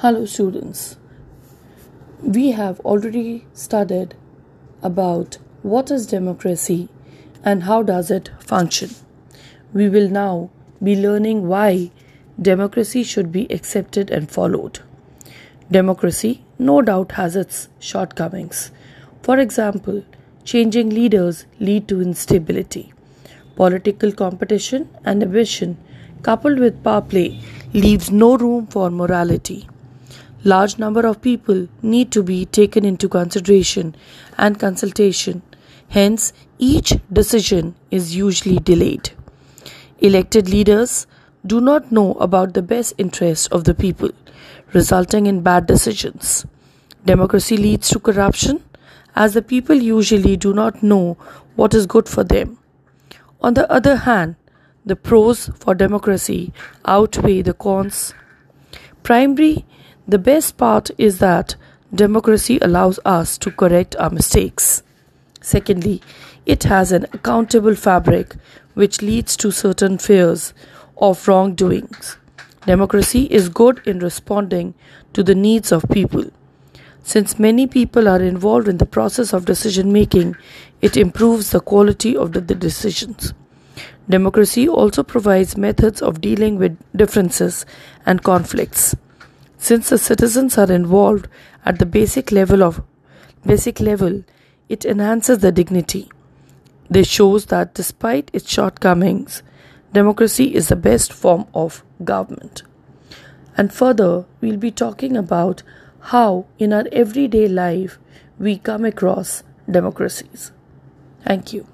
Hello, students. We have already studied about what is democracy and how does it function. We will now be learning why democracy should be accepted and followed. Democracy, no doubt, has its shortcomings. For example, changing leaders lead to instability. Political competition and ambition, coupled with power play, leaves no room for morality large number of people need to be taken into consideration and consultation. Hence each decision is usually delayed. Elected leaders do not know about the best interest of the people resulting in bad decisions. Democracy leads to corruption as the people usually do not know what is good for them. On the other hand the pros for democracy outweigh the cons. Primary the best part is that democracy allows us to correct our mistakes. Secondly, it has an accountable fabric which leads to certain fears of wrongdoings. Democracy is good in responding to the needs of people. Since many people are involved in the process of decision making, it improves the quality of the, the decisions. Democracy also provides methods of dealing with differences and conflicts. Since the citizens are involved at the basic level of basic level, it enhances the dignity. This shows that despite its shortcomings, democracy is the best form of government. And further, we'll be talking about how in our everyday life we come across democracies. Thank you.